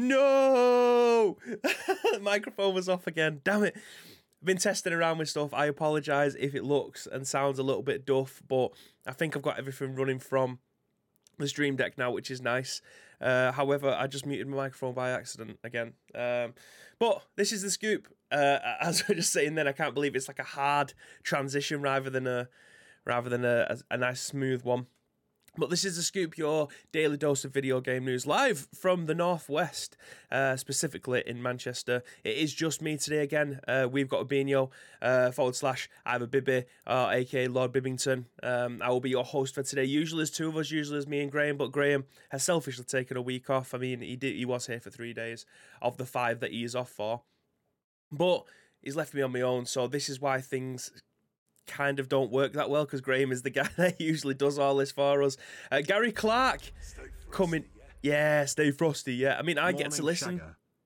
No! Microphone was off again. Damn it. I've Been testing around with stuff. I apologise if it looks and sounds a little bit duff, but I think I've got everything running from the Stream Deck now, which is nice. Uh, however, I just muted my microphone by accident again. Um, but this is the scoop. Uh, as I was just saying, then I can't believe it's like a hard transition rather than a rather than a, a, a nice smooth one. But this is the scoop, your daily dose of video game news, live from the northwest, uh, specifically in Manchester. It is just me today again. Uh, we've got Abinio uh, forward slash either Bibby or aka Lord Bibbington. Um, I will be your host for today. Usually there's two of us, usually it's me and Graham, but Graham has selfishly taken a week off. I mean, he did he was here for three days of the five that he is off for, but he's left me on my own. So this is why things kind of don't work that well because Graham is the guy that usually does all this for us. Uh, Gary Clark coming. Yeah, stay frosty. Yeah, I mean, I get to listen.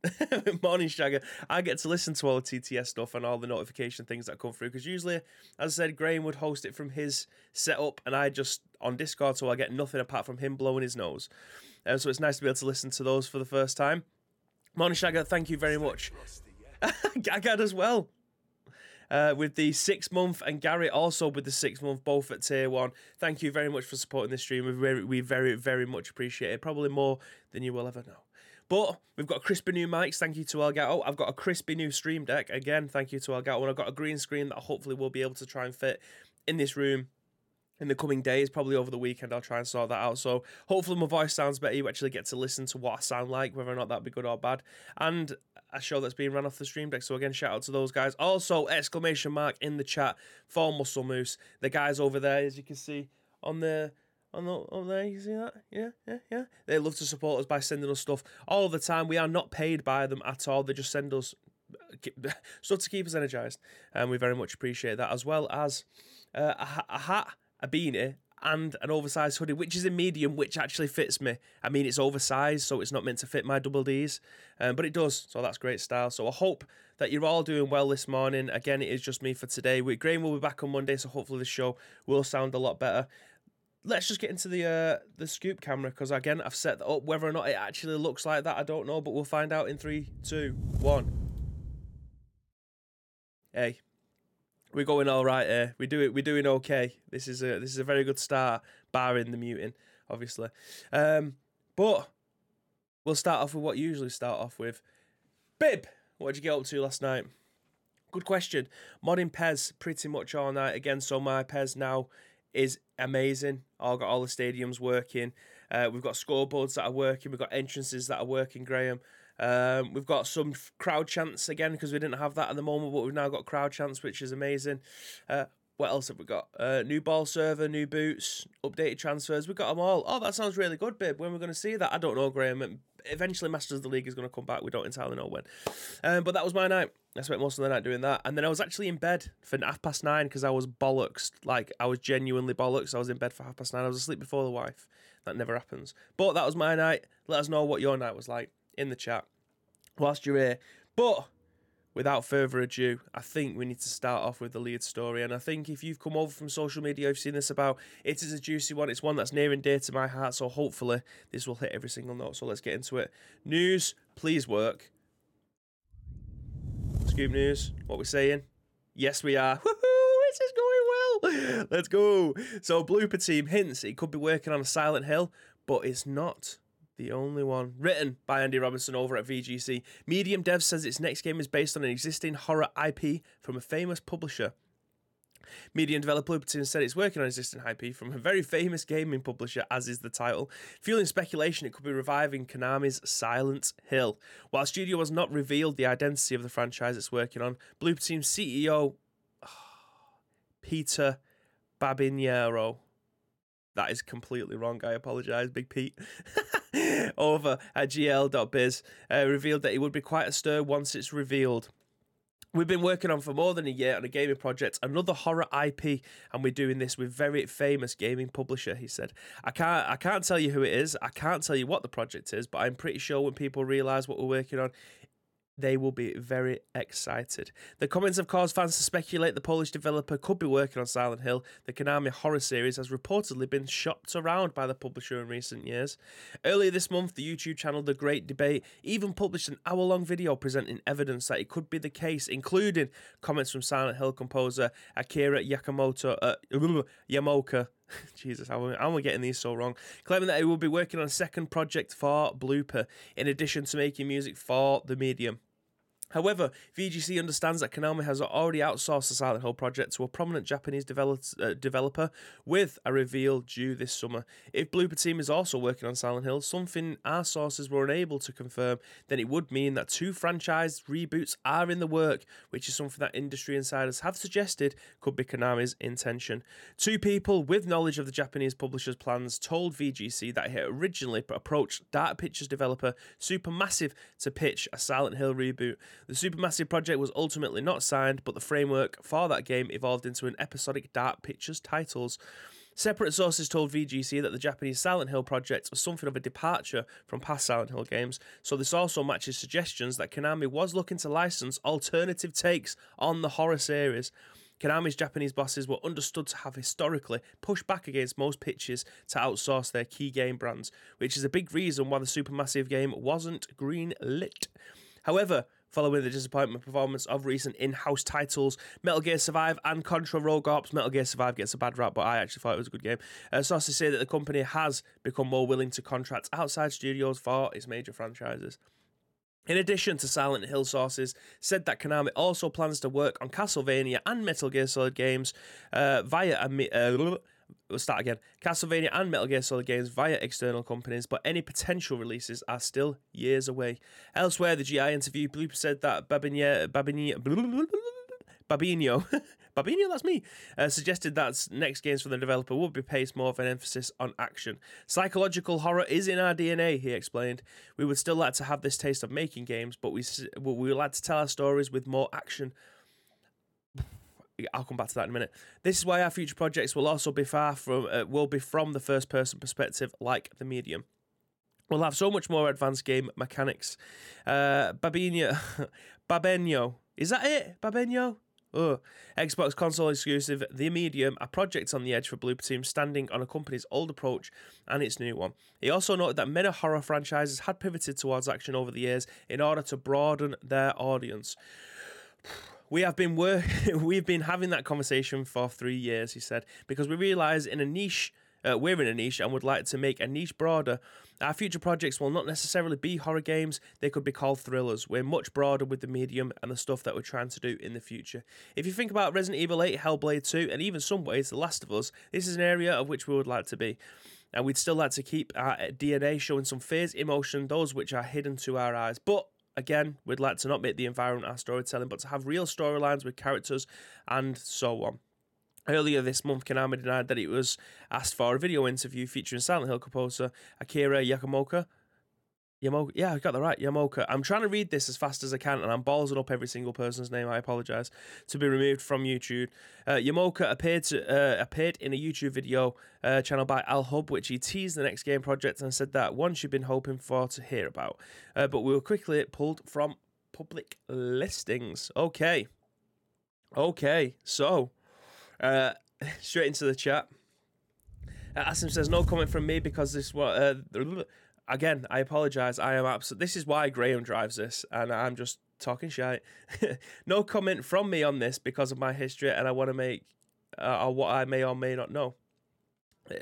Morning Shagger. I get to listen to all the TTS stuff and all the notification things that come through because usually, as I said, Graham would host it from his setup and I just on Discord, so I get nothing apart from him blowing his nose. Uh, so it's nice to be able to listen to those for the first time. Morning Shagger, thank you very much. Gagad as well uh, with the six month, and Gary also with the six month, both at tier one. Thank you very much for supporting this stream. We very, we very, very much appreciate it. Probably more than you will ever know. But we've got crispy new mics. Thank you to Elgato. I've got a crispy new stream deck. Again, thank you to Elgato. And I've got a green screen that hopefully we'll be able to try and fit in this room in the coming days, probably over the weekend, I'll try and sort that out. So hopefully my voice sounds better. You actually get to listen to what I sound like, whether or not that'd be good or bad. And a show that's being run off the stream deck. So again, shout out to those guys. Also, exclamation mark in the chat for Muscle Moose. The guys over there, as you can see on the on the over there, you see that? Yeah, yeah, yeah. They love to support us by sending us stuff all the time. We are not paid by them at all. They just send us stuff to keep us energized, and we very much appreciate that. As well as uh, a, a hat, a beanie, and an oversized hoodie, which is a medium, which actually fits me. I mean, it's oversized, so it's not meant to fit my double D's, um, but it does, so that's great style. So I hope that you're all doing well this morning. Again, it is just me for today. We, Graham will be back on Monday, so hopefully the show will sound a lot better. Let's just get into the uh, the scoop camera because again I've set that up. Whether or not it actually looks like that, I don't know, but we'll find out in three, two, one. Hey, we're going all right here. We do it. We're doing okay. This is a this is a very good start, barring the muting, obviously. Um, but we'll start off with what you usually start off with. Bib, what did you get up to last night? Good question. Modding PES pretty much all night again. So my PES now is amazing. I've got all the stadiums working. Uh, we've got scoreboards that are working. We've got entrances that are working, Graham. Um, we've got some crowd chants again because we didn't have that at the moment, but we've now got crowd chants, which is amazing. Uh, what else have we got? Uh, new ball server, new boots, updated transfers. We've got them all. Oh, that sounds really good, babe. When we're going to see that, I don't know, Graham. Eventually, Masters of the League is going to come back. We don't entirely know when. Um, but that was my night. I spent most of the night doing that, and then I was actually in bed for half past nine because I was bollocks. Like I was genuinely bollocks. I was in bed for half past nine. I was asleep before the wife. That never happens. But that was my night. Let us know what your night was like in the chat whilst you're here. But without further ado, I think we need to start off with the lead story. And I think if you've come over from social media, you've seen this about, it is a juicy one. It's one that's near and dear to my heart. So hopefully this will hit every single note. So let's get into it. News, please work. Scoop news, what we're saying? Yes, we are. Woohoo! This is going well. Let's go. So, Bloober Team hints it could be working on a Silent Hill, but it's not the only one. Written by Andy Robinson over at VGC. Medium Dev says its next game is based on an existing horror IP from a famous publisher. Medium developer Bloober said it's working on existing IP from a very famous gaming publisher, as is the title. Fueling speculation, it could be reviving Konami's Silent Hill. While studio has not revealed the identity of the franchise it's working on, Team CEO oh, Peter Babinero. That is completely wrong. I apologize, Big Pete. over at GI.biz uh, revealed that it would be quite a stir once it's revealed. We've been working on for more than a year on a gaming project, another horror IP, and we're doing this with very famous gaming publisher. He said, "I can't, I can't tell you who it is. I can't tell you what the project is, but I'm pretty sure when people realise what we're working on, they will be very excited. The comments have caused fans to speculate the Polish developer could be working on Silent Hill. The Konami horror series has reportedly been shopped around by the publisher in recent years. Earlier this month, the YouTube channel The Great Debate even published an hour long video presenting evidence that it could be the case, including comments from Silent Hill composer Akira Yakamoto, uh, Yamoka. Jesus, how am I getting these so wrong? Claiming that he will be working on a second project for Bloober, in addition to making music for the medium. However, VGC understands that Konami has already outsourced the Silent Hill project to a prominent Japanese develop, uh, developer with a reveal due this summer. If Bloober Team is also working on Silent Hill, something our sources were unable to confirm, then it would mean that two franchise reboots are in the work, which is something that industry insiders have suggested could be Konami's intention. Two people with knowledge of the Japanese publisher's plans told VGC that he originally approached Dark Pictures developer Supermassive to pitch a Silent Hill reboot. The Supermassive project was ultimately not signed, but the framework for that game evolved into an episodic Dark Pictures titles. Separate sources told VGC that the Japanese Silent Hill project was something of a departure from past Silent Hill games, so this also matches suggestions that Konami was looking to license alternative takes on the horror series. Konami's Japanese bosses were understood to have historically pushed back against most pitches to outsource their key game brands, which is a big reason why the Supermassive game wasn't green lit. However, following the disappointment performance of recent in-house titles Metal Gear Survive and Contra Rogue Corps. Metal Gear Survive gets a bad rap, but I actually thought it was a good game. Uh, sources say that the company has become more willing to contract outside studios for its major franchises. In addition to Silent Hill sources, said that Konami also plans to work on Castlevania and Metal Gear Solid games uh, via a, uh, We'll start again. Castlevania and Metal Gear Solid games via external companies, but any potential releases are still years away. Elsewhere, the GI interview, Bloober said that Babinho, Babinho, Babinho, Babinho, that's me, uh, suggested that next games from the developer would be placed more of an emphasis on action. Psychological horror is in our DNA, he explained. We would still like to have this taste of making games, but we, we would like to tell our stories with more action I'll come back to that in a minute. This is why our future projects will also be far from uh, will be from the first person perspective, like the medium. We'll have so much more advanced game mechanics. Uh, Babinho, is that it? Babenio. Oh, Xbox console exclusive, The Medium, a project on the edge for Bloober Team, standing on a company's old approach and its new one. He also noted that many horror franchises had pivoted towards action over the years in order to broaden their audience we have been work- we've been having that conversation for three years, he said, because we realise in a niche. Uh, we're in a niche and would like to make a niche broader. Our future projects will not necessarily be horror games, they could be called thrillers. We're much broader with the medium and the stuff that we're trying to do in the future. If you think about Resident Evil 8, Hellblade 2, and even some ways The Last of Us, this is an area of which we would like to be. And we'd still like to keep our DNA showing some fears, emotion, those which are hidden to our eyes. But Again, we'd like to not make the environment our storytelling, but to have real storylines with characters and so on. Earlier this month, Konami denied that it was asked for a video interview featuring Silent Hill composer Akira Yakamoka, Yamoka. Yeah, I got that right. Yamoka. I'm trying to read this as fast as I can, and I'm ballsing up every single person's name. I apologize. To be removed from YouTube. Uh, Yamoka appeared to, uh, appeared in a YouTube video uh, channel by Al Hub, which he teased the next game project and said that one she'd been hoping for to hear about, uh, but we were quickly pulled from public listings. Okay. Okay. So, uh, straight into the chat. Uh, Asim says no comment from me because this what uh, again, I apologise. I am absolute. This is why Graham drives this, and I'm just talking shit. no comment from me on this because of my history, and I want to make uh, or what I may or may not know.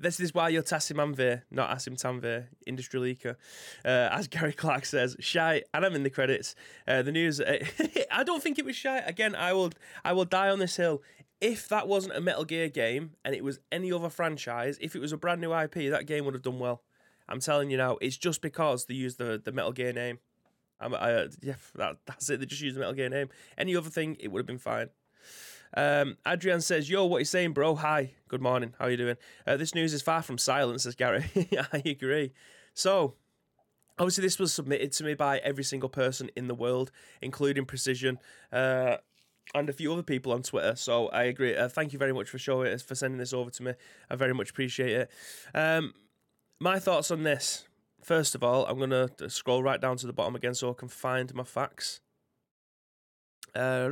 This is why you're Tassim Manvir, not Asim Tanvir, industry leaker. Uh, as Gary Clark says, shy, and I'm in the credits. Uh, the news, uh, I don't think it was shy. Again, I will, I will die on this hill. If that wasn't a Metal Gear game and it was any other franchise, if it was a brand new IP, that game would have done well. I'm telling you now, it's just because they use the, the Metal Gear name. I'm, I, yeah, that, that's it. They just use the Metal Gear name. Any other thing, it would have been fine. Um, Adrian says, "Yo, what are you saying, bro? Hi, good morning. How are you doing? Uh, this news is far from silence," says Gary. I agree. So, obviously, this was submitted to me by every single person in the world, including Precision. Uh, and a few other people on Twitter. So I agree. Uh, thank you very much for showing for sending this over to me. I very much appreciate it. Um, my thoughts on this, first of all, I'm gonna scroll right down to the bottom again so I can find my facts. Uh,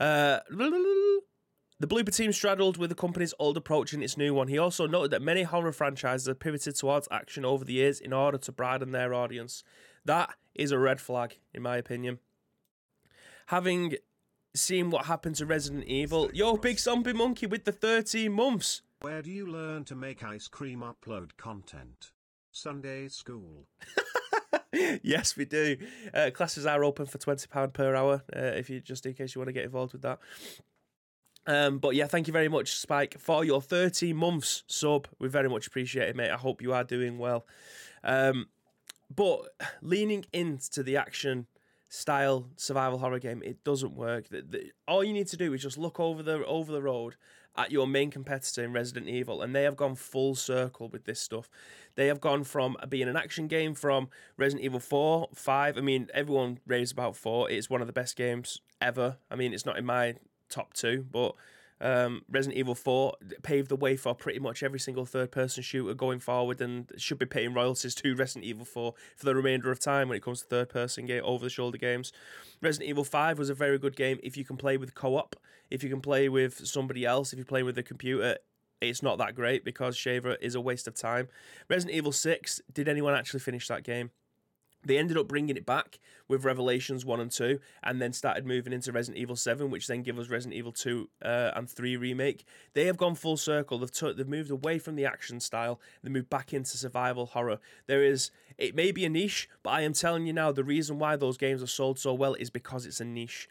uh, the Bloober team straddled with the company's old approach and its new one. He also noted that many horror franchises have pivoted towards action over the years in order to broaden their audience. That is a red flag, in my opinion. Having seen what happened to Resident Evil, yo, big zombie monkey with the 13 months. Where do you learn to make ice cream upload content? Sunday school. yes, we do. Uh, classes are open for twenty pound per hour. Uh, if you just in case you want to get involved with that. Um, but yeah, thank you very much, Spike, for your 13 months sub. We very much appreciate it, mate. I hope you are doing well. Um, but leaning into the action style survival horror game, it doesn't work. The, the, all you need to do is just look over the over the road at your main competitor in Resident Evil, and they have gone full circle with this stuff. They have gone from being an action game from Resident Evil 4, 5. I mean, everyone raves about 4. It's one of the best games ever. I mean, it's not in my top two, but um, Resident Evil 4 paved the way for pretty much every single third person shooter going forward and should be paying royalties to Resident Evil 4 for the remainder of time when it comes to third person game over the shoulder games. Resident Evil 5 was a very good game if you can play with co op, if you can play with somebody else, if you're playing with a computer. It's not that great because Sheva is a waste of time. Resident Evil 6, did anyone actually finish that game? They ended up bringing it back with Revelations 1 and 2, and then started moving into Resident Evil 7, which then gave us Resident Evil 2 uh, and 3 remake. They have gone full circle. They've, t- they've moved away from the action style, they moved back into survival horror. There is, it may be a niche, but I am telling you now, the reason why those games are sold so well is because it's a niche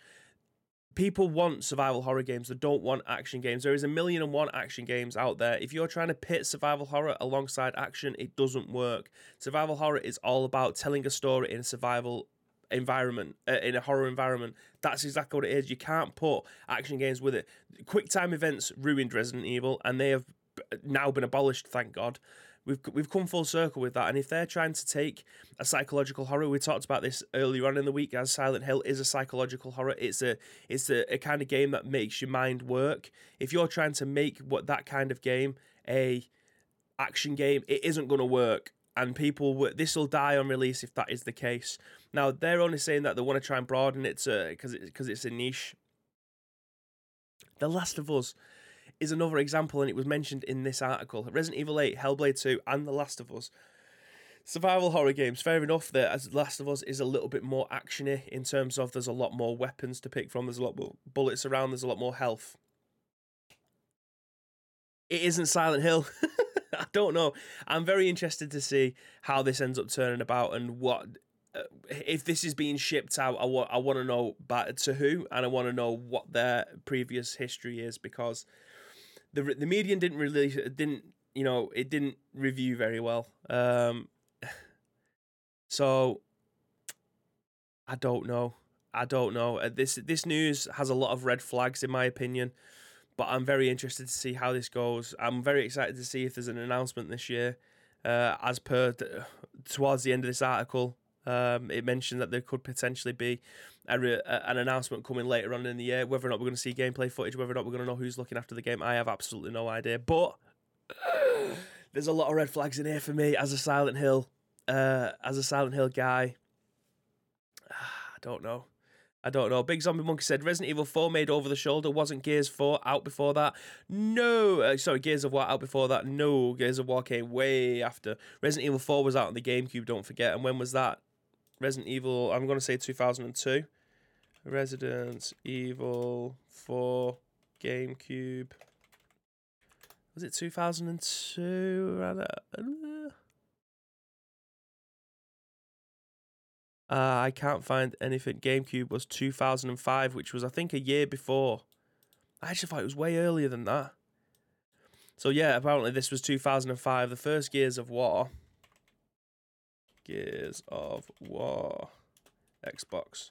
people want survival horror games. They don't want action games. There is a million and one action games out there. If you're trying to pit survival horror alongside action, it doesn't work. Survival horror is all about telling a story in a survival environment uh, in a horror environment that's exactly what it is you can't put action games with it quick time events ruined resident evil and they have now been abolished thank god we've we've come full circle with that. And if they're trying to take a psychological horror, we talked about this earlier on in the week. As Silent Hill is a psychological horror, it's a it's a, a kind of game that makes your mind work. If you're trying to make what that kind of game a action game, it isn't going to work. And people, this will die on release if that is the case. Now they're only saying that they want to try and broaden it because because it's a niche. The Last of Us is another example, and it was mentioned in this article. Resident Evil 8, Hellblade 2, and The Last of Us. Survival horror games, fair enough that as Last of Us is a little bit more actiony in terms of there's a lot more weapons to pick from, there's a lot more bullets around, there's a lot more health. It isn't Silent Hill. I don't know. I'm very interested to see how this ends up turning about and what uh, if this is being shipped out. I want I want to know back to who and I want to know what their previous history is because the the Medium didn't really didn't you know it didn't review very well. Um, so I don't know. I don't know. Uh, this this news has a lot of red flags in my opinion, but I'm very interested to see how this goes. I'm very excited to see if there's an announcement this year. Uh, as per the, towards the end of this article, um, it mentioned that there could potentially be a, a, an announcement coming later on in the year. Whether or not we're going to see gameplay footage, whether or not we're going to know who's looking after the game, I have absolutely no idea. But there's a lot of red flags in here for me as a Silent Hill, uh, as a Silent Hill guy. I don't know. I don't know. Big Zombie Monkey said Resident Evil 4 made over the shoulder. Wasn't Gears 4 out before that? No. Uh, sorry, Gears of War out before that? No. Gears of War came way after. Resident Evil 4 was out on the GameCube, don't forget. And when was that? Resident Evil, I'm going to say 2002. Resident Evil 4 GameCube. Was it 2002? Uh, I can't find anything. GameCube was 2005, which was, I think, a year before. I actually thought it was way earlier than that. So, yeah, apparently this was 2005. The first Gears of War Gears of War Xbox.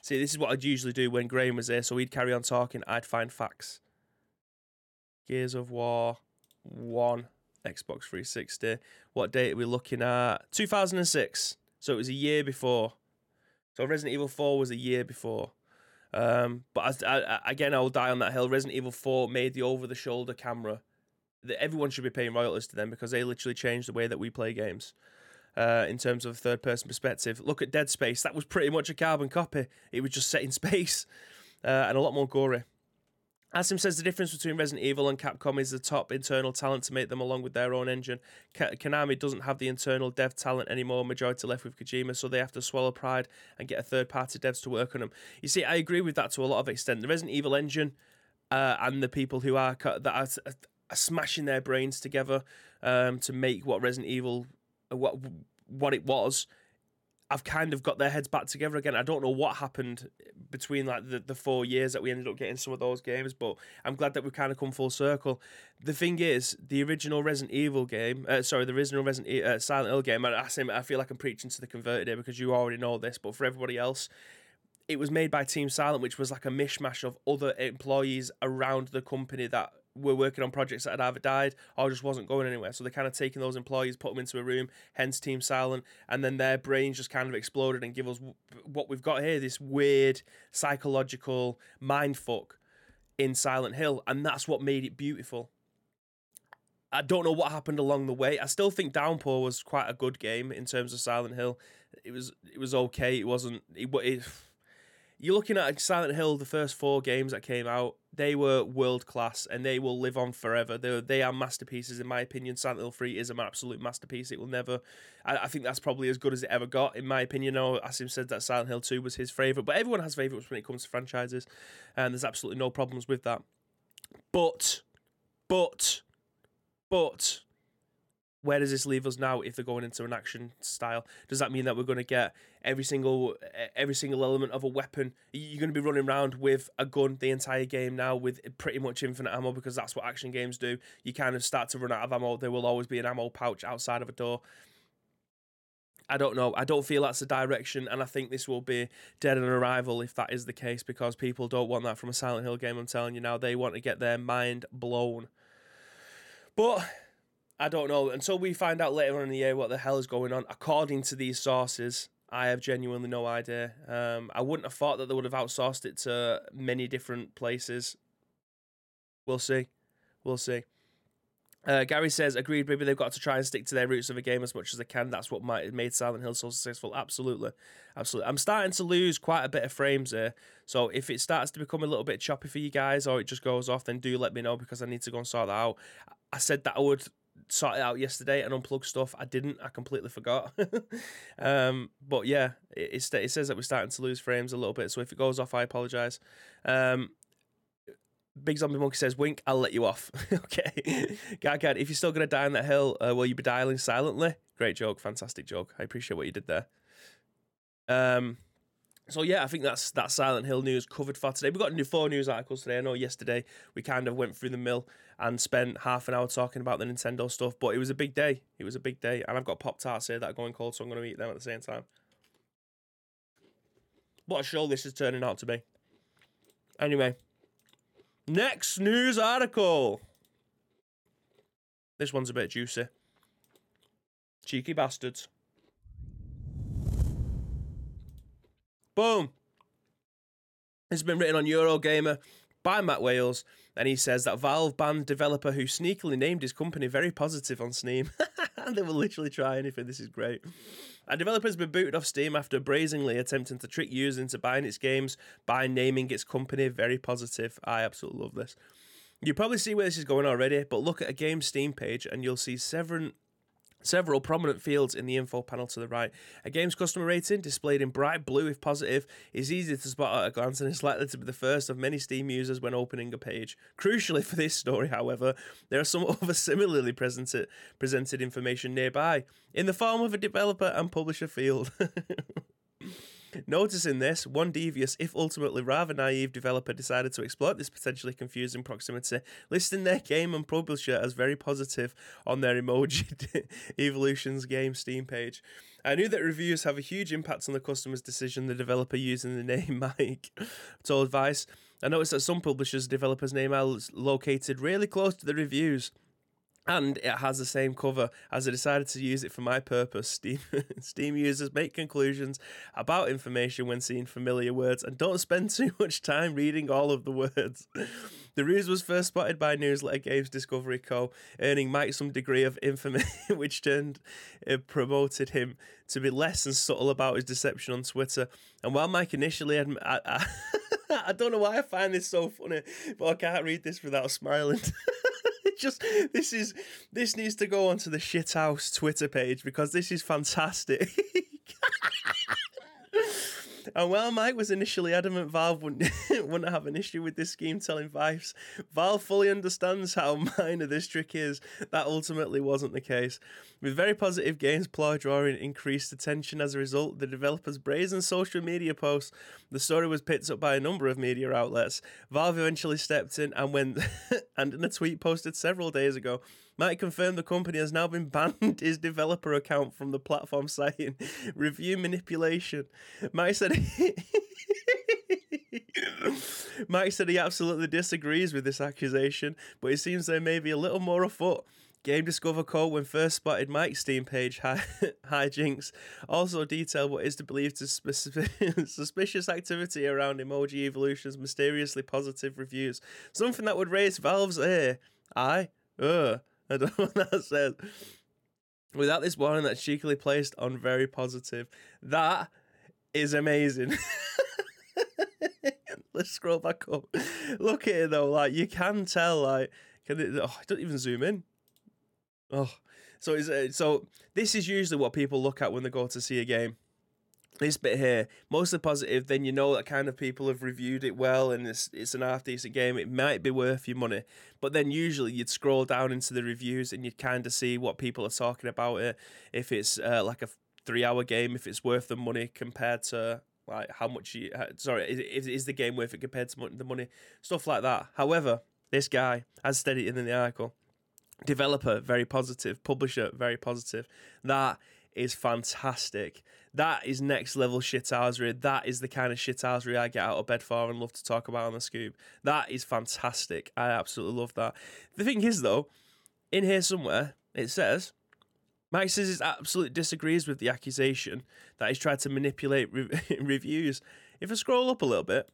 See, this is what I'd usually do when Graham was there, so he'd carry on talking, I'd find facts. Gears of War 1, Xbox 360. What date are we looking at? 2006. So it was a year before. So Resident Evil 4 was a year before. Um, but as, I, again, I will die on that hill. Resident Evil 4 made the over the shoulder camera that everyone should be paying royalties to them because they literally changed the way that we play games. Uh, in terms of third person perspective, look at Dead Space. That was pretty much a carbon copy. It was just set in space uh, and a lot more gory. Asim says the difference between Resident Evil and Capcom is the top internal talent to make them along with their own engine. Konami doesn't have the internal dev talent anymore, majority left with Kojima, so they have to swallow pride and get a third party devs to work on them. You see, I agree with that to a lot of extent. The Resident Evil engine uh, and the people who are that are, are smashing their brains together um, to make what Resident Evil what what it was I've kind of got their heads back together again. I don't know what happened between like the, the four years that we ended up getting some of those games, but I'm glad that we've kind of come full circle. The thing is, the original Resident Evil game, uh, sorry, the original Resident e- uh, Silent Hill game, I, I feel like I'm preaching to the converted here because you already know this, but for everybody else, it was made by Team Silent, which was like a mishmash of other employees around the company that were working on projects that had either died or just wasn't going anywhere. So they're kind of taking those employees, put them into a room, hence Team Silent, and then their brains just kind of exploded and give us what we've got here this weird psychological mind fuck in Silent Hill. And that's what made it beautiful. I don't know what happened along the way. I still think Downpour was quite a good game in terms of Silent Hill. It was it was okay. It wasn't. It, it you're looking at Silent Hill, the first four games that came out, they were world class and they will live on forever. They they are masterpieces in my opinion. Silent Hill Three is an absolute masterpiece. It will never. I, I think that's probably as good as it ever got in my opinion. No, Asim said that Silent Hill Two was his favorite, but everyone has favorites when it comes to franchises, and there's absolutely no problems with that. But, but, but where does this leave us now if they're going into an action style? Does that mean that we're going to get every single every single element of a weapon? You're going to be running around with a gun the entire game now with pretty much infinite ammo because that's what action games do. You kind of start to run out of ammo. There will always be an ammo pouch outside of a door. I don't know. I don't feel that's the direction, and I think this will be dead on arrival if that is the case because people don't want that from a Silent Hill game. I'm telling you now, they want to get their mind blown. But I don't know. Until we find out later on in the year what the hell is going on, according to these sources, I have genuinely no idea. Um, I wouldn't have thought that they would have outsourced it to many different places. We'll see. We'll see. Uh, Gary says, agreed, maybe they've got to try and stick to their roots of a game as much as they can. That's what might, made Silent Hill so successful. Absolutely. Absolutely. I'm starting to lose quite a bit of frames here. So if it starts to become a little bit choppy for you guys or it just goes off, then do let me know because I need to go and sort that out. I said that I would sort it out yesterday and unplug stuff. I didn't. I completely forgot. um, but yeah, it, it, says that we're starting to lose frames a little bit. So if it goes off, I apologize. Um, Big Zombie Monkey says, "Wink, I'll let you off." okay, Gagad, if you're still gonna die on that hill, uh, will you be dialing silently? Great joke, fantastic joke. I appreciate what you did there. Um, so yeah, I think that's that Silent Hill news covered for today. We've got new four news articles today. I know yesterday we kind of went through the mill and spent half an hour talking about the Nintendo stuff, but it was a big day. It was a big day, and I've got Pop Tarts here that are going cold, so I'm going to eat them at the same time. What a show this is turning out to be. Anyway, next news article. This one's a bit juicy. Cheeky bastards. Boom. It's been written on Eurogamer by Matt Wales, and he says that Valve banned developer who sneakily named his company very positive on Steam. And they will literally try anything. This is great. A developer has been booted off Steam after brazenly attempting to trick users into buying its games by naming its company very positive. I absolutely love this. You probably see where this is going already, but look at a game Steam page and you'll see several Several prominent fields in the info panel to the right. A game's customer rating, displayed in bright blue if positive, is easy to spot at a glance and is likely to be the first of many Steam users when opening a page. Crucially for this story, however, there are some other similarly presented, presented information nearby, in the form of a developer and publisher field. Noticing this, one devious, if ultimately rather naive developer decided to exploit this potentially confusing proximity, listing their game and publisher as very positive on their Emoji Evolutions game Steam page. I knew that reviews have a huge impact on the customer's decision, the developer using the name Mike told Vice. I noticed that some publishers' developers' name are located really close to the reviews and it has the same cover as I decided to use it for my purpose. Steam, Steam users make conclusions about information when seeing familiar words and don't spend too much time reading all of the words. The ruse was first spotted by Newsletter Games Discovery Co., earning Mike some degree of infamy, which turned uh, promoted him to be less than subtle about his deception on Twitter. And while Mike initially admi- I, I, I don't know why I find this so funny, but I can't read this without smiling. Just this is this needs to go onto the shithouse Twitter page because this is fantastic. Oh, and while Mike was initially adamant Valve wouldn't, wouldn't have an issue with this scheme telling Vice, Valve fully understands how minor this trick is. That ultimately wasn't the case. With very positive games ploy drawing increased attention as a result, the developer's brazen social media posts, the story was picked up by a number of media outlets. Valve eventually stepped in and when and in a tweet posted several days ago, Mike confirmed the company has now been banned his developer account from the platform citing review manipulation. Mike said Mike said he absolutely disagrees with this accusation, but it seems there may be a little more afoot. Game Discover Co. when first spotted Mike's Steam page hijinks also detailed what is to believe to specific, suspicious activity around Emoji Evolution's mysteriously positive reviews. Something that would raise Valve's ear. I, uh, I don't know what that says. Without this warning that's cheekily placed on very positive. That is amazing. Let's scroll back up. Look at it though, like you can tell, like can it? Oh, I don't even zoom in. Oh, so is uh, so this is usually what people look at when they go to see a game. This bit here, mostly positive. Then you know that kind of people have reviewed it well, and it's it's an half decent game. It might be worth your money, but then usually you'd scroll down into the reviews and you'd kind of see what people are talking about it. If it's uh, like a three hour game, if it's worth the money compared to like how much you uh, sorry is, is the game worth it compared to the money stuff like that however this guy as stated in the article developer very positive publisher very positive that is fantastic that is next level shithousery that is the kind of shithousery i get out of bed for and love to talk about on the scoop. That is fantastic. I absolutely love that. The thing is though in here somewhere it says Mike says he absolutely disagrees with the accusation that he's tried to manipulate re- reviews. If I scroll up a little bit,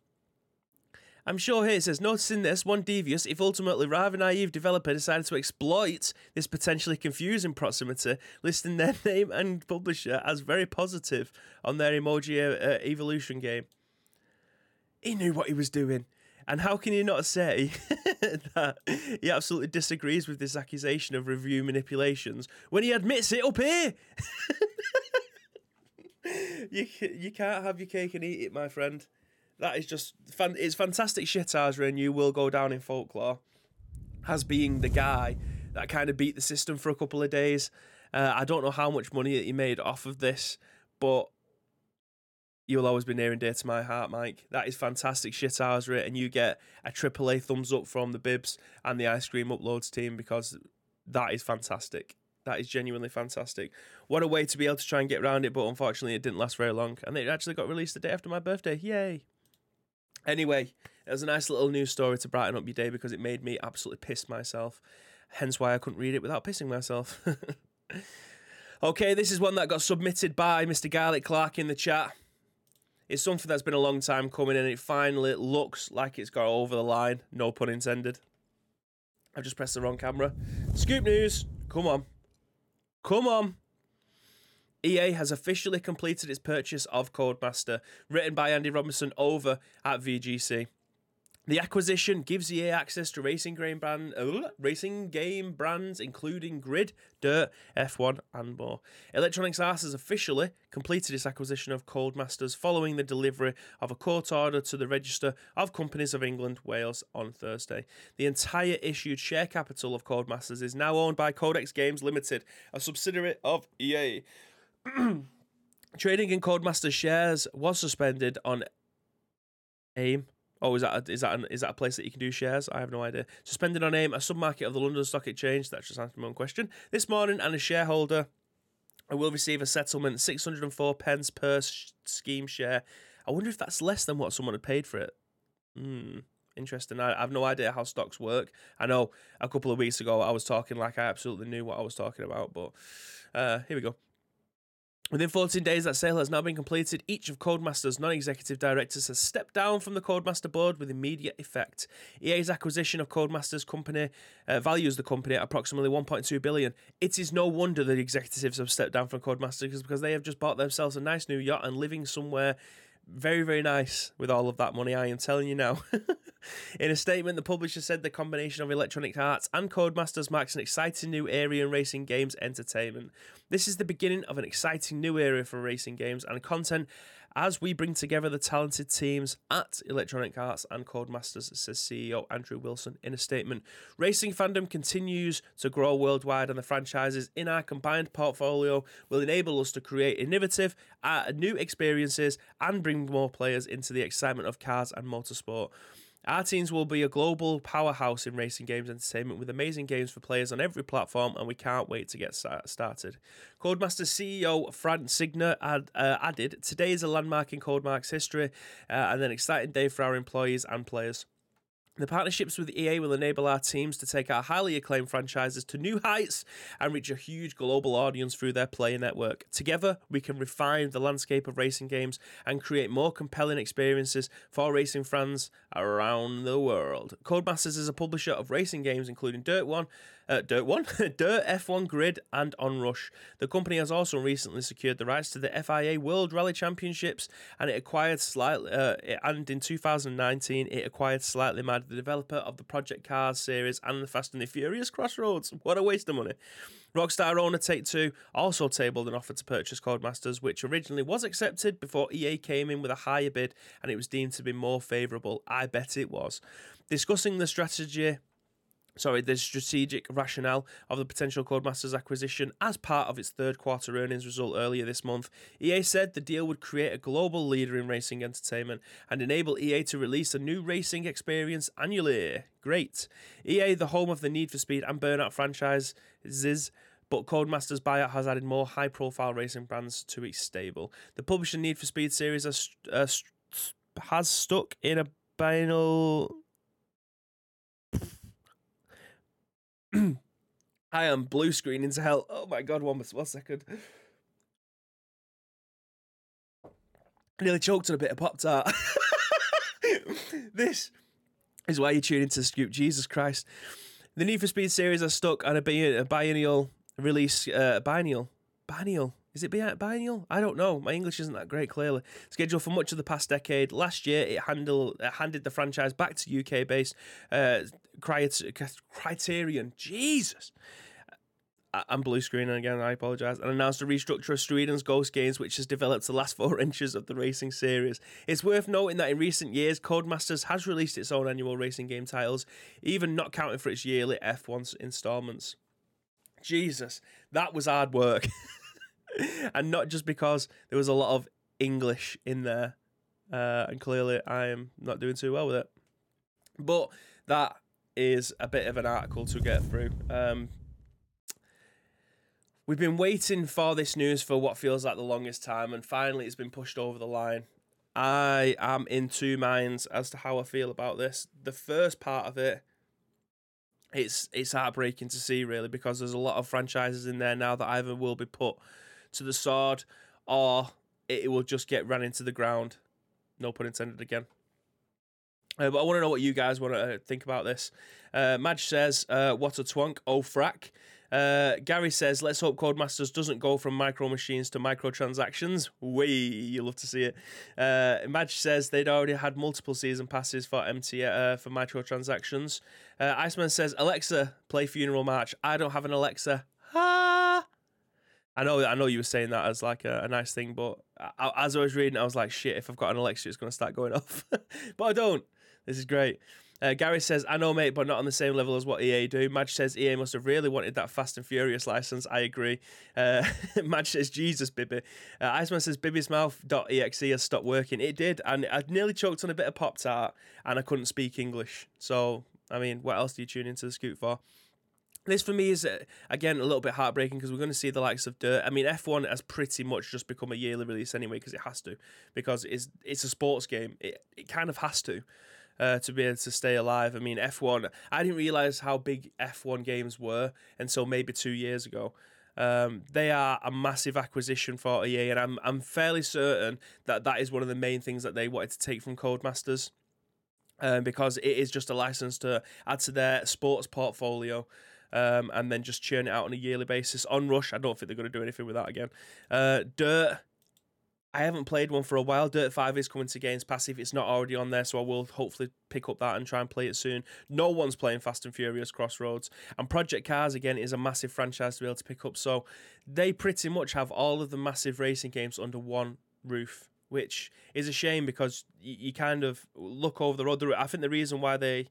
I'm sure here it says, noticing this, one devious, if ultimately rather naive developer decided to exploit this potentially confusing proximity, listing their name and publisher as very positive on their emoji uh, evolution game. He knew what he was doing. And how can you not say that he absolutely disagrees with this accusation of review manipulations when he admits it up here? you you can't have your cake and eat it, my friend. That is just fan. It's fantastic shit, Azra, and you will go down in folklore as being the guy that kind of beat the system for a couple of days. Uh, I don't know how much money he made off of this, but you'll always be near and dear to my heart, Mike. That is fantastic shit, Azra, and you get a AAA thumbs up from the Bibs and the Ice Cream Uploads team because that is fantastic. That is genuinely fantastic. What a way to be able to try and get around it, but unfortunately, it didn't last very long, and it actually got released the day after my birthday. Yay! Anyway, it was a nice little news story to brighten up your day because it made me absolutely piss myself. Hence why I couldn't read it without pissing myself. okay, this is one that got submitted by Mr. Garlic Clark in the chat. It's something that's been a long time coming and it finally looks like it's got over the line. No pun intended. I've just pressed the wrong camera. Scoop news. Come on. Come on. EA has officially completed its purchase of Codemaster, written by Andy Robinson over at VGC. The acquisition gives EA access to racing game brand, uh, racing game brands including Grid, Dirt, F1, and more. Electronics Arts has officially completed its acquisition of Codemasters following the delivery of a court order to the Register of Companies of England, Wales on Thursday. The entire issued share capital of Codemasters is now owned by Codex Games Limited, a subsidiary of EA. Trading in Codemaster shares was suspended on AIM Oh, is that a, is that an, is that a place that you can do shares? I have no idea. Suspended on AIM, a submarket of the London Stock Exchange. That's just answering my own question. This morning, and a shareholder I will receive a settlement 604 pence per sh- scheme share. I wonder if that's less than what someone had paid for it. Hmm. Interesting. I, I have no idea how stocks work. I know a couple of weeks ago I was talking like I absolutely knew what I was talking about, but uh, here we go. Within 14 days, that sale has now been completed. Each of Codemasters' non executive directors has stepped down from the Codemaster board with immediate effect. EA's acquisition of Codemasters company uh, values the company at approximately 1.2 billion. It is no wonder the executives have stepped down from Codemasters because they have just bought themselves a nice new yacht and living somewhere very, very nice with all of that money, I am telling you now. in a statement, the publisher said the combination of Electronic Arts and Codemasters marks an exciting new area in racing games entertainment. This is the beginning of an exciting new area for racing games and content as we bring together the talented teams at Electronic Arts and Codemasters, says CEO Andrew Wilson in a statement. Racing fandom continues to grow worldwide, and the franchises in our combined portfolio will enable us to create innovative, uh, new experiences and bring more players into the excitement of cars and motorsport. Our teams will be a global powerhouse in racing games entertainment with amazing games for players on every platform, and we can't wait to get started. Codemasters CEO Frank Sagnier had, uh, added, Today is a landmark in Codemark's history uh, and an exciting day for our employees and players. The partnerships with EA will enable our teams to take our highly acclaimed franchises to new heights and reach a huge global audience through their player network. Together, we can refine the landscape of racing games and create more compelling experiences for racing fans around the world. Codemasters is a publisher of racing games including Dirt 1, uh, Dirt 1, Dirt F1 Grid, and Onrush. The company has also recently secured the rights to the FIA World Rally Championships, and it acquired slightly, uh, and in 2019 it acquired Slightly Mad, the developer of the Project Cars series and the Fast and the Furious Crossroads. What a waste of money! Rockstar owner Take Two also tabled an offer to purchase Codemasters, which originally was accepted before EA came in with a higher bid and it was deemed to be more favourable. I bet it was. Discussing the strategy sorry, the strategic rationale of the potential Codemasters acquisition as part of its third quarter earnings result earlier this month. EA said the deal would create a global leader in racing entertainment and enable EA to release a new racing experience annually. Great. EA, the home of the Need for Speed and Burnout franchise, franchises, but Codemasters buyout has added more high profile racing brands to its stable. The publisher Need for Speed series has, uh, has stuck in a binal I am blue screening to hell. Oh my god, one, one second. I nearly choked on a bit of Pop Tart. this is why you tune into Scoop. Jesus Christ. The Need for Speed series are stuck on a, biennial release. Uh, biennial? Biennial? Is it biennial? I don't know. My English isn't that great, clearly. Scheduled for much of the past decade. Last year, it, handled, it handed the franchise back to UK based uh, Criterion. Jesus. I'm blue screening again, I apologise, and announced a restructure of Sweden's Ghost Games, which has developed the last four inches of the racing series. It's worth noting that in recent years, Codemasters has released its own annual racing game titles, even not counting for its yearly F1 instalments. Jesus, that was hard work. and not just because there was a lot of English in there, uh, and clearly I am not doing too well with it. But that is a bit of an article to get through. Um, we've been waiting for this news for what feels like the longest time, and finally it's been pushed over the line. I am in two minds as to how I feel about this. The first part of it, it's it's heartbreaking to see really because there's a lot of franchises in there now that either will be put to the sword, or it will just get ran into the ground. No pun intended again. Uh, but I want to know what you guys want to uh, think about this. Uh, Madge says, uh, "What a twunk! Oh frack." Uh, Gary says, "Let's hope Codemasters doesn't go from micro machines to microtransactions." We, you love to see it. Uh, Madge says they'd already had multiple season passes for MT uh, for microtransactions. Iceman says, "Alexa, play Funeral March." I don't have an Alexa. I know, I know you were saying that as like a, a nice thing, but I, as I was reading, I was like, shit, if I've got an Alexa, it's going to start going off. but I don't. This is great. Uh, Gary says, I know, mate, but not on the same level as what EA do. Madge says, EA must have really wanted that Fast and Furious license. I agree. Uh, Madge says, Jesus, Bibby. Uh, Iceman says, Bibby's mouth.exe has stopped working. It did, and I nearly choked on a bit of Pop Tart, and I couldn't speak English. So, I mean, what else do you tune into the scoot for? This for me is uh, again a little bit heartbreaking because we're going to see the likes of Dirt. I mean, F1 has pretty much just become a yearly release anyway because it has to because it's it's a sports game. It it kind of has to. Uh, to be able to stay alive. I mean, F1, I didn't realize how big F1 games were until maybe two years ago. Um, they are a massive acquisition for EA, and I'm I'm fairly certain that that is one of the main things that they wanted to take from Codemasters, um, because it is just a license to add to their sports portfolio. Um, and then just churn it out on a yearly basis. Onrush, I don't think they're going to do anything with that again. Uh, Dirt, I haven't played one for a while. Dirt 5 is coming to Games Pass if it's not already on there, so I will hopefully pick up that and try and play it soon. No one's playing Fast and Furious Crossroads. And Project Cars, again, is a massive franchise to be able to pick up. So they pretty much have all of the massive racing games under one roof, which is a shame because you, you kind of look over the road. I think the reason why they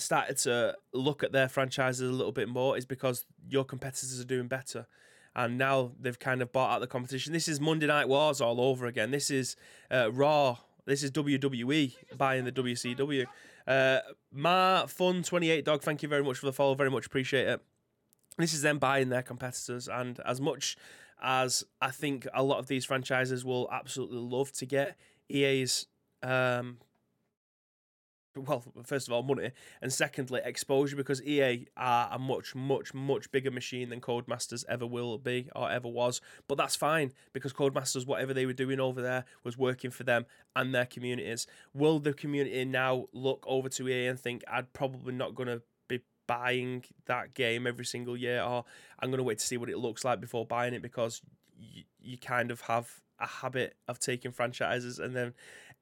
started to look at their franchises a little bit more is because your competitors are doing better and now they've kind of bought out the competition. This is Monday Night Wars all over again. This is uh, Raw. This is WWE buying the WCW. Uh, Ma Fun Twenty Eight Dog, thank you very much for the follow. Very much appreciate it. This is them buying their competitors, and as much as I think a lot of these franchises will absolutely love to get EA's um, well, first of all, money, and secondly, exposure because EA are a much, much, much bigger machine than Codemasters ever will be or ever was. But that's fine because Codemasters, whatever they were doing over there, was working for them and their communities. Will the community now look over to EA and think, I'd probably not going to be buying that game every single year, or I'm going to wait to see what it looks like before buying it because you, you kind of have a habit of taking franchises and then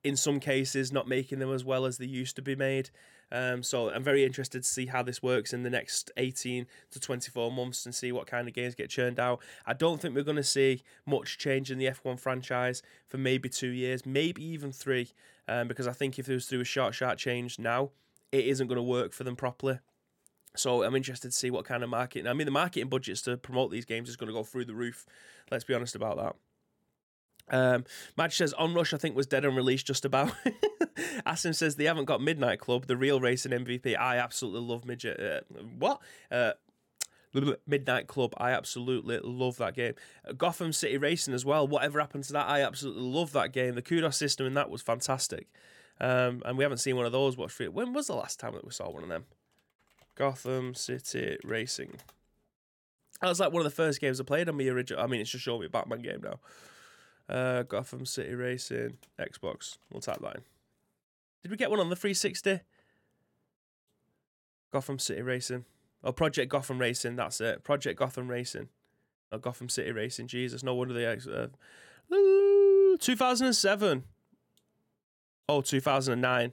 in some cases not making them as well as they used to be made. Um, so I'm very interested to see how this works in the next 18 to 24 months and see what kind of games get churned out. I don't think we're going to see much change in the F1 franchise for maybe two years, maybe even three, um, because I think if there was do a short, short change now, it isn't going to work for them properly. So I'm interested to see what kind of marketing. I mean, the marketing budgets to promote these games is going to go through the roof. Let's be honest about that. Um, Madge says Onrush I think was dead and released just about. Asim says they haven't got Midnight Club, the real racing MVP. I absolutely love midget. Uh, what? Uh, Midnight Club. I absolutely love that game. Gotham City Racing as well. Whatever happened to that? I absolutely love that game. The kudos system in that was fantastic. Um, and we haven't seen one of those. Watch When was the last time that we saw one of them? Gotham City Racing. That was like one of the first games I played on my original. I mean, it's just showing me Batman game now. Uh, Gotham City Racing, Xbox. We'll type that in. Did we get one on the 360? Gotham City Racing. Oh, Project Gotham Racing. That's it. Project Gotham Racing. Oh, Gotham City Racing. Jesus, no wonder they. Uh, 2007. Oh, 2009.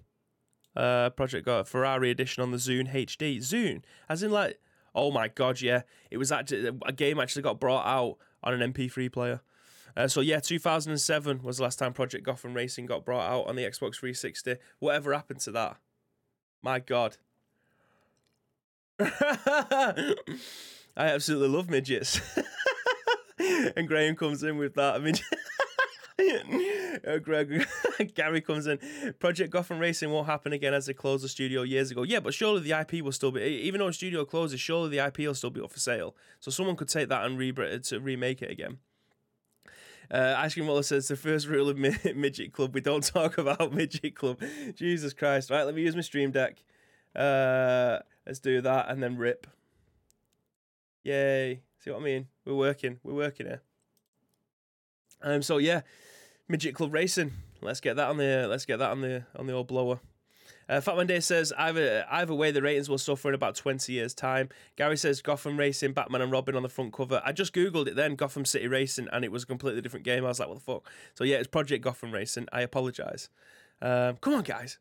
Uh, Project got Ferrari edition on the Zune HD. Zune, as in like, oh my god, yeah, it was actually a game actually got brought out on an MP3 player. Uh, so yeah, 2007 was the last time Project Gotham Racing got brought out on the Xbox 360. Whatever happened to that? My God. I absolutely love midgets. and Graham comes in with that. I mean, uh, Greg, Gary comes in. Project Gotham Racing won't happen again as they closed the studio years ago. Yeah, but surely the IP will still be, even though the studio closes, surely the IP will still be up for sale. So someone could take that and re- to remake it again. Uh, Cream Waller says the first rule of Midget Club: we don't talk about Midget Club. Jesus Christ! Right, let me use my Stream Deck. Uh, let's do that and then rip. Yay! See what I mean? We're working. We're working here. Um. So yeah, Midget Club Racing. Let's get that on the. Let's get that on the on the old blower. Uh, Fatman Day says either either way the ratings will suffer in about 20 years time. Gary says Gotham Racing, Batman and Robin on the front cover. I just googled it then, Gotham City Racing, and it was a completely different game. I was like, what the fuck? So yeah, it's Project Gotham Racing. I apologise. Um, come on, guys.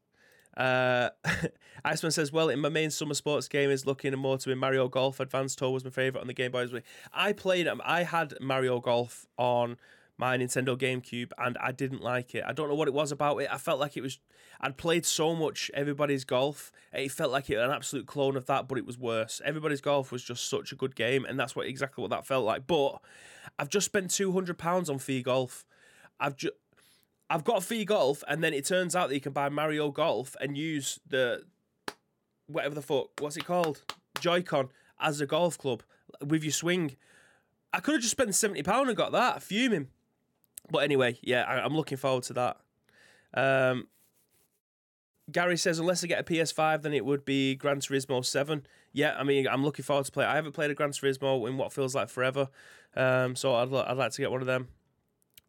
Uh, Iceman says, well, in my main summer sports game is looking more to be Mario Golf. Advanced Tour was my favourite on the Game Boy. I played, um, I had Mario Golf on my Nintendo GameCube and I didn't like it. I don't know what it was about it. I felt like it was I'd played so much Everybody's Golf. It felt like it an absolute clone of that, but it was worse. Everybody's Golf was just such a good game, and that's what exactly what that felt like. But I've just spent two hundred pounds on Phigolf. I've just I've got Phigolf, and then it turns out that you can buy Mario Golf and use the whatever the fuck what's it called Joy-Con as a golf club with your swing. I could have just spent seventy pound and got that, fuming. But anyway, yeah, I, am looking forward to that. Um, Gary says, unless I get a PS5, then it would be Gran Turismo 7. Yeah, I mean, I'm looking forward to play. I haven't played a Gran Turismo in what feels like forever, um, so I'd, I'd like to get one of them.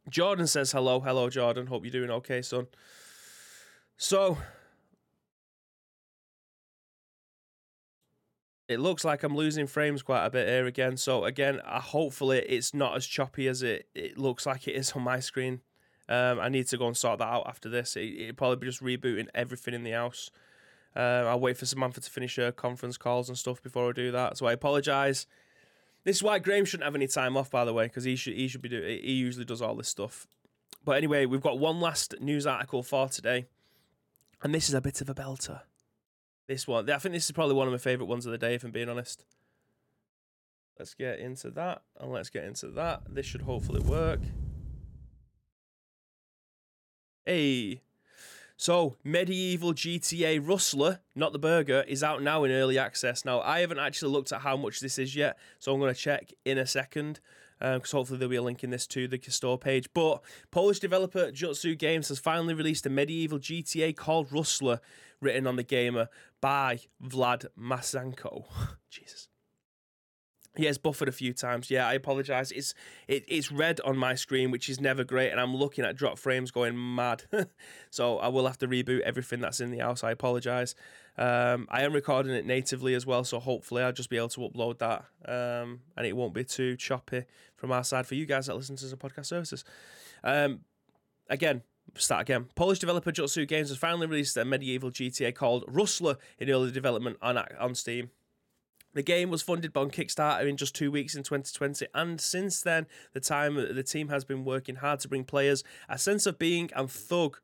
Jordan says hello, hello, Jordan. Hope you're doing okay, son. So, it looks like I'm losing frames quite a bit here again. So again, uh, hopefully it's not as choppy as it, it looks like it is on my screen. Um, I need to go and sort that out after this. It, it'll probably be just rebooting everything in the house. Uh, I'll wait for Samantha to finish her conference calls and stuff before I do that. So I apologise. This is why Graham shouldn't have any time off, by the way, because he should he should be doing. He usually does all this stuff. But anyway, we've got one last news article for today, and this is a bit of a belter. This one, I think this is probably one of my favourite ones of the day, if I'm being honest. Let's get into that, and let's get into that. This should hopefully work. Hey. So, Medieval GTA Rustler, not the burger, is out now in early access. Now, I haven't actually looked at how much this is yet, so I'm going to check in a second because um, hopefully there'll be a link in this to the store page. But Polish developer Jutsu Games has finally released a medieval GTA called Rustler, written on the gamer by Vlad Mazanko. Jesus. He has buffered a few times. Yeah, I apologize. It's it, it's red on my screen, which is never great, and I'm looking at drop frames going mad. so I will have to reboot everything that's in the house. I apologize. Um, I am recording it natively as well, so hopefully I'll just be able to upload that, um, and it won't be too choppy from our side for you guys that listen to the podcast services. Um, again, start again. Polish developer Jutsu Games has finally released a medieval GTA called Rustler in early development on on Steam. The game was funded on Kickstarter in just two weeks in 2020, and since then, the time the team has been working hard to bring players a sense of being and thug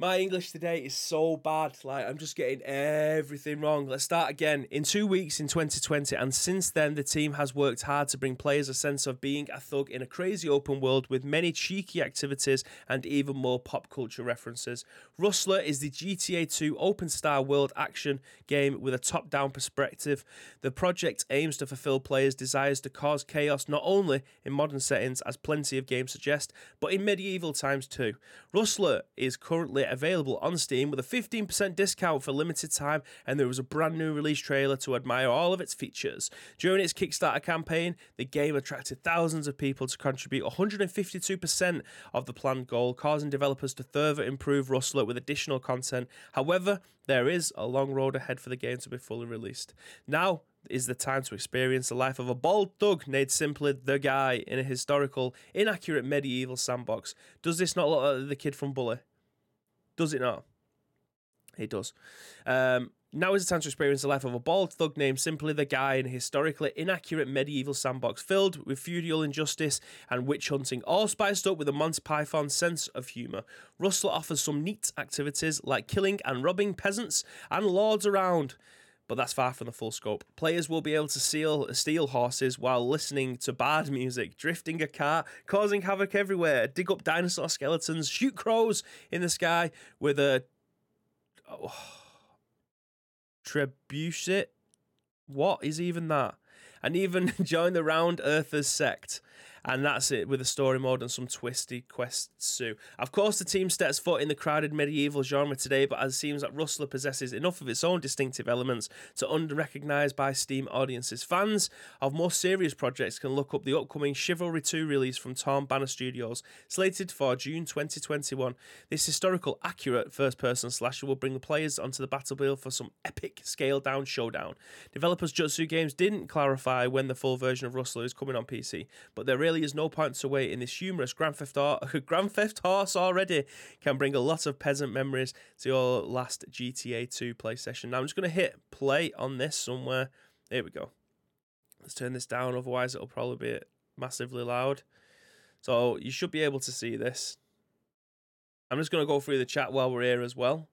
my English today is so bad. Like, I'm just getting everything wrong. Let's start again. In two weeks in 2020, and since then, the team has worked hard to bring players a sense of being a thug in a crazy open world with many cheeky activities and even more pop culture references. Rustler is the GTA 2 open star world action game with a top down perspective. The project aims to fulfill players' desires to cause chaos not only in modern settings, as plenty of games suggest, but in medieval times too. Rustler is currently available on Steam with a 15% discount for limited time, and there was a brand new release trailer to admire all of its features. During its Kickstarter campaign, the game attracted thousands of people to contribute 152% of the planned goal, causing developers to further improve Rustler with additional content. However, there is a long road ahead for the game to be fully released. Now, is the time to experience the life of a bald thug named simply the guy in a historical, inaccurate medieval sandbox. Does this not look like the kid from Bully? Does it not? It does. Um, now is the time to experience the life of a bald thug named simply the guy in a historically inaccurate medieval sandbox filled with feudal injustice and witch hunting, all spiced up with a Monty Python sense of humour. Rustler offers some neat activities like killing and robbing peasants and lords around but that's far from the full scope. Players will be able to steal, steal horses while listening to bad music, drifting a car, causing havoc everywhere, dig up dinosaur skeletons, shoot crows in the sky with a oh, trebuchet. What is even that? And even join the Round Earthers sect and that's it with a story mode and some twisty quests too. Of course, the team steps foot in the crowded medieval genre today, but as it seems that Rustler possesses enough of its own distinctive elements to under-recognized by Steam audiences. Fans of more serious projects can look up the upcoming Chivalry 2 release from Torn Banner Studios, slated for June 2021. This historical, accurate first-person slasher will bring the players onto the battlefield for some epic scaled-down showdown. Developers Jutsu Games didn't clarify when the full version of Rustler is coming on PC, but they're really is no points away in this humorous Grand Theft, Auto, Grand Theft Horse already can bring a lot of peasant memories to your last GTA 2 play session. Now I'm just going to hit play on this somewhere. Here we go. Let's turn this down, otherwise it'll probably be massively loud. So you should be able to see this. I'm just going to go through the chat while we're here as well.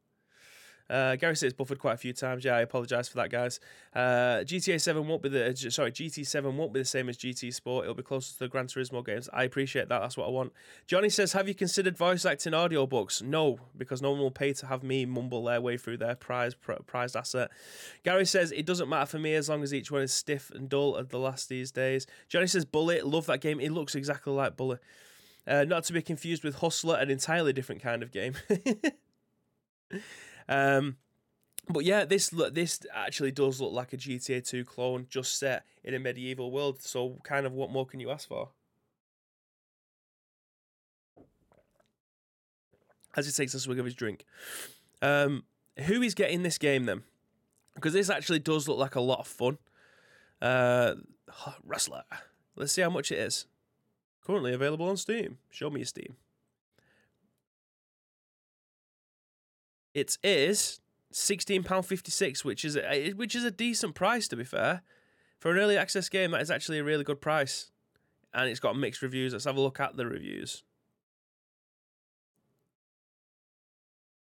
Uh, Gary says buffered quite a few times. Yeah, I apologise for that, guys. Uh, GTA 7 won't be the sorry GT 7 won't be the same as GT Sport. It'll be closer to the Gran Turismo games. I appreciate that. That's what I want. Johnny says, have you considered voice acting audiobooks? No, because no one will pay to have me mumble their way through their prize prized asset. Gary says it doesn't matter for me as long as each one is stiff and dull at the last these days. Johnny says, Bullet, love that game. It looks exactly like Bullet. Uh, not to be confused with Hustler, an entirely different kind of game. um, but yeah, this look this actually does look like a GTA 2 clone, just set in a medieval world. So, kind of, what more can you ask for? As he takes a swig of his drink, um, who is getting this game then? Because this actually does look like a lot of fun. Uh, Rustler. Let's see how much it is. Currently available on Steam. Show me your Steam. It is sixteen pound fifty six, which is a, which is a decent price to be fair for an early access game. That is actually a really good price, and it's got mixed reviews. Let's have a look at the reviews.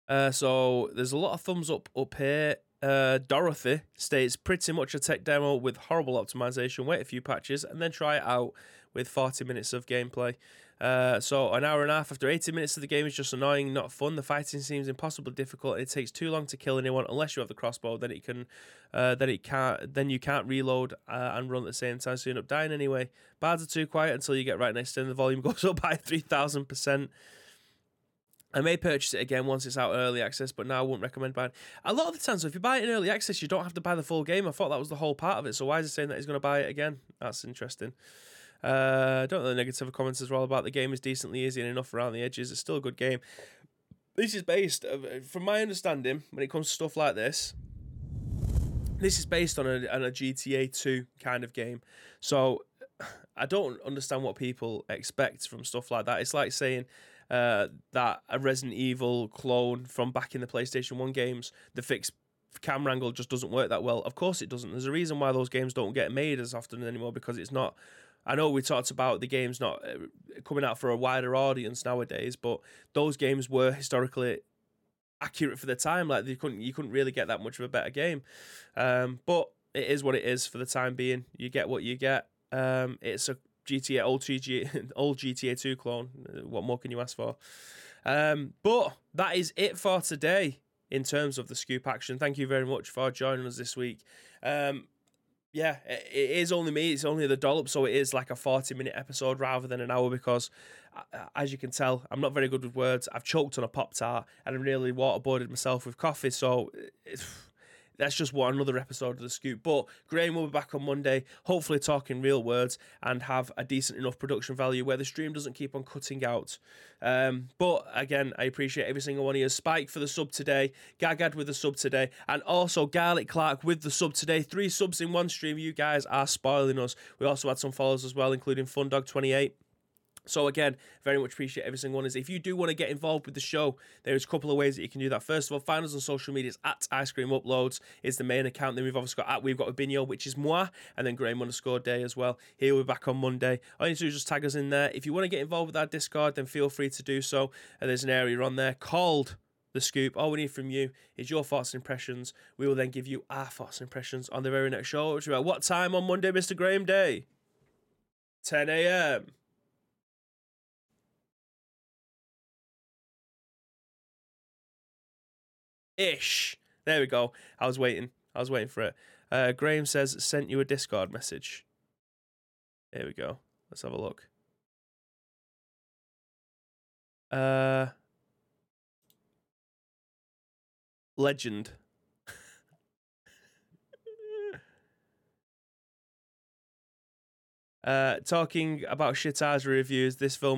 Uh, so there's a lot of thumbs up up here. Uh, Dorothy states pretty much a tech demo with horrible optimization. Wait a few patches and then try it out with 40 minutes of gameplay. Uh, so an hour and a half after 80 minutes of the game is just annoying, not fun. The fighting seems impossibly difficult. It takes too long to kill anyone unless you have the crossbow. Then it can, uh, then it can't. Then you can't reload uh, and run at the same time, so you end up dying anyway. Bards are too quiet until you get right next to them. The volume goes up by 3,000 percent. I may purchase it again once it's out early access, but now I wouldn't recommend buying. A lot of the time, so if you buy it in early access, you don't have to buy the full game. I thought that was the whole part of it. So why is he saying that he's going to buy it again? That's interesting. Uh, don't know the negative comments as well about the game is decently easy and enough around the edges. It's still a good game. This is based, uh, from my understanding, when it comes to stuff like this, this is based on a, on a GTA 2 kind of game. So I don't understand what people expect from stuff like that. It's like saying uh, that a Resident Evil clone from back in the PlayStation 1 games, the fixed camera angle just doesn't work that well. Of course it doesn't. There's a reason why those games don't get made as often anymore because it's not. I know we talked about the games not uh, coming out for a wider audience nowadays, but those games were historically accurate for the time. Like you couldn't you couldn't really get that much of a better game. Um, but it is what it is for the time being. You get what you get. Um, it's a GTA old GTA old GTA 2 clone. What more can you ask for? Um, but that is it for today in terms of the scoop action. Thank you very much for joining us this week. Um, yeah, it is only me. It's only the dollop, so it is like a forty-minute episode rather than an hour because, as you can tell, I'm not very good with words. I've choked on a pop tart and I really waterboarded myself with coffee, so. It's, that's just one another episode of the scoop. But Graham will be back on Monday, hopefully talking real words and have a decent enough production value where the stream doesn't keep on cutting out. Um, but again, I appreciate every single one of you. Spike for the sub today, Gagad with the sub today, and also Garlic Clark with the sub today. Three subs in one stream. You guys are spoiling us. We also had some followers as well, including Fundog28. So again, very much appreciate every single one. Is if you do want to get involved with the show, there's a couple of ways that you can do that. First of all, find us on social medias at Ice Cream Uploads is the main account. Then we've obviously got at we've got Binio, which is moi, and then Graham underscore day as well. Here we're back on Monday. All you need to do is just tag us in there. If you want to get involved with our Discord, then feel free to do so. And there's an area on there called the scoop. All we need from you is your thoughts and impressions. We will then give you our thoughts and impressions on the very next show, which is about what time on Monday, Mr. Graham Day? 10 a.m. ish. There we go. I was waiting. I was waiting for it. Uh, Graham says sent you a Discord message. There we go. Let's have a look. Uh, legend. uh, talking about shit reviews. This film is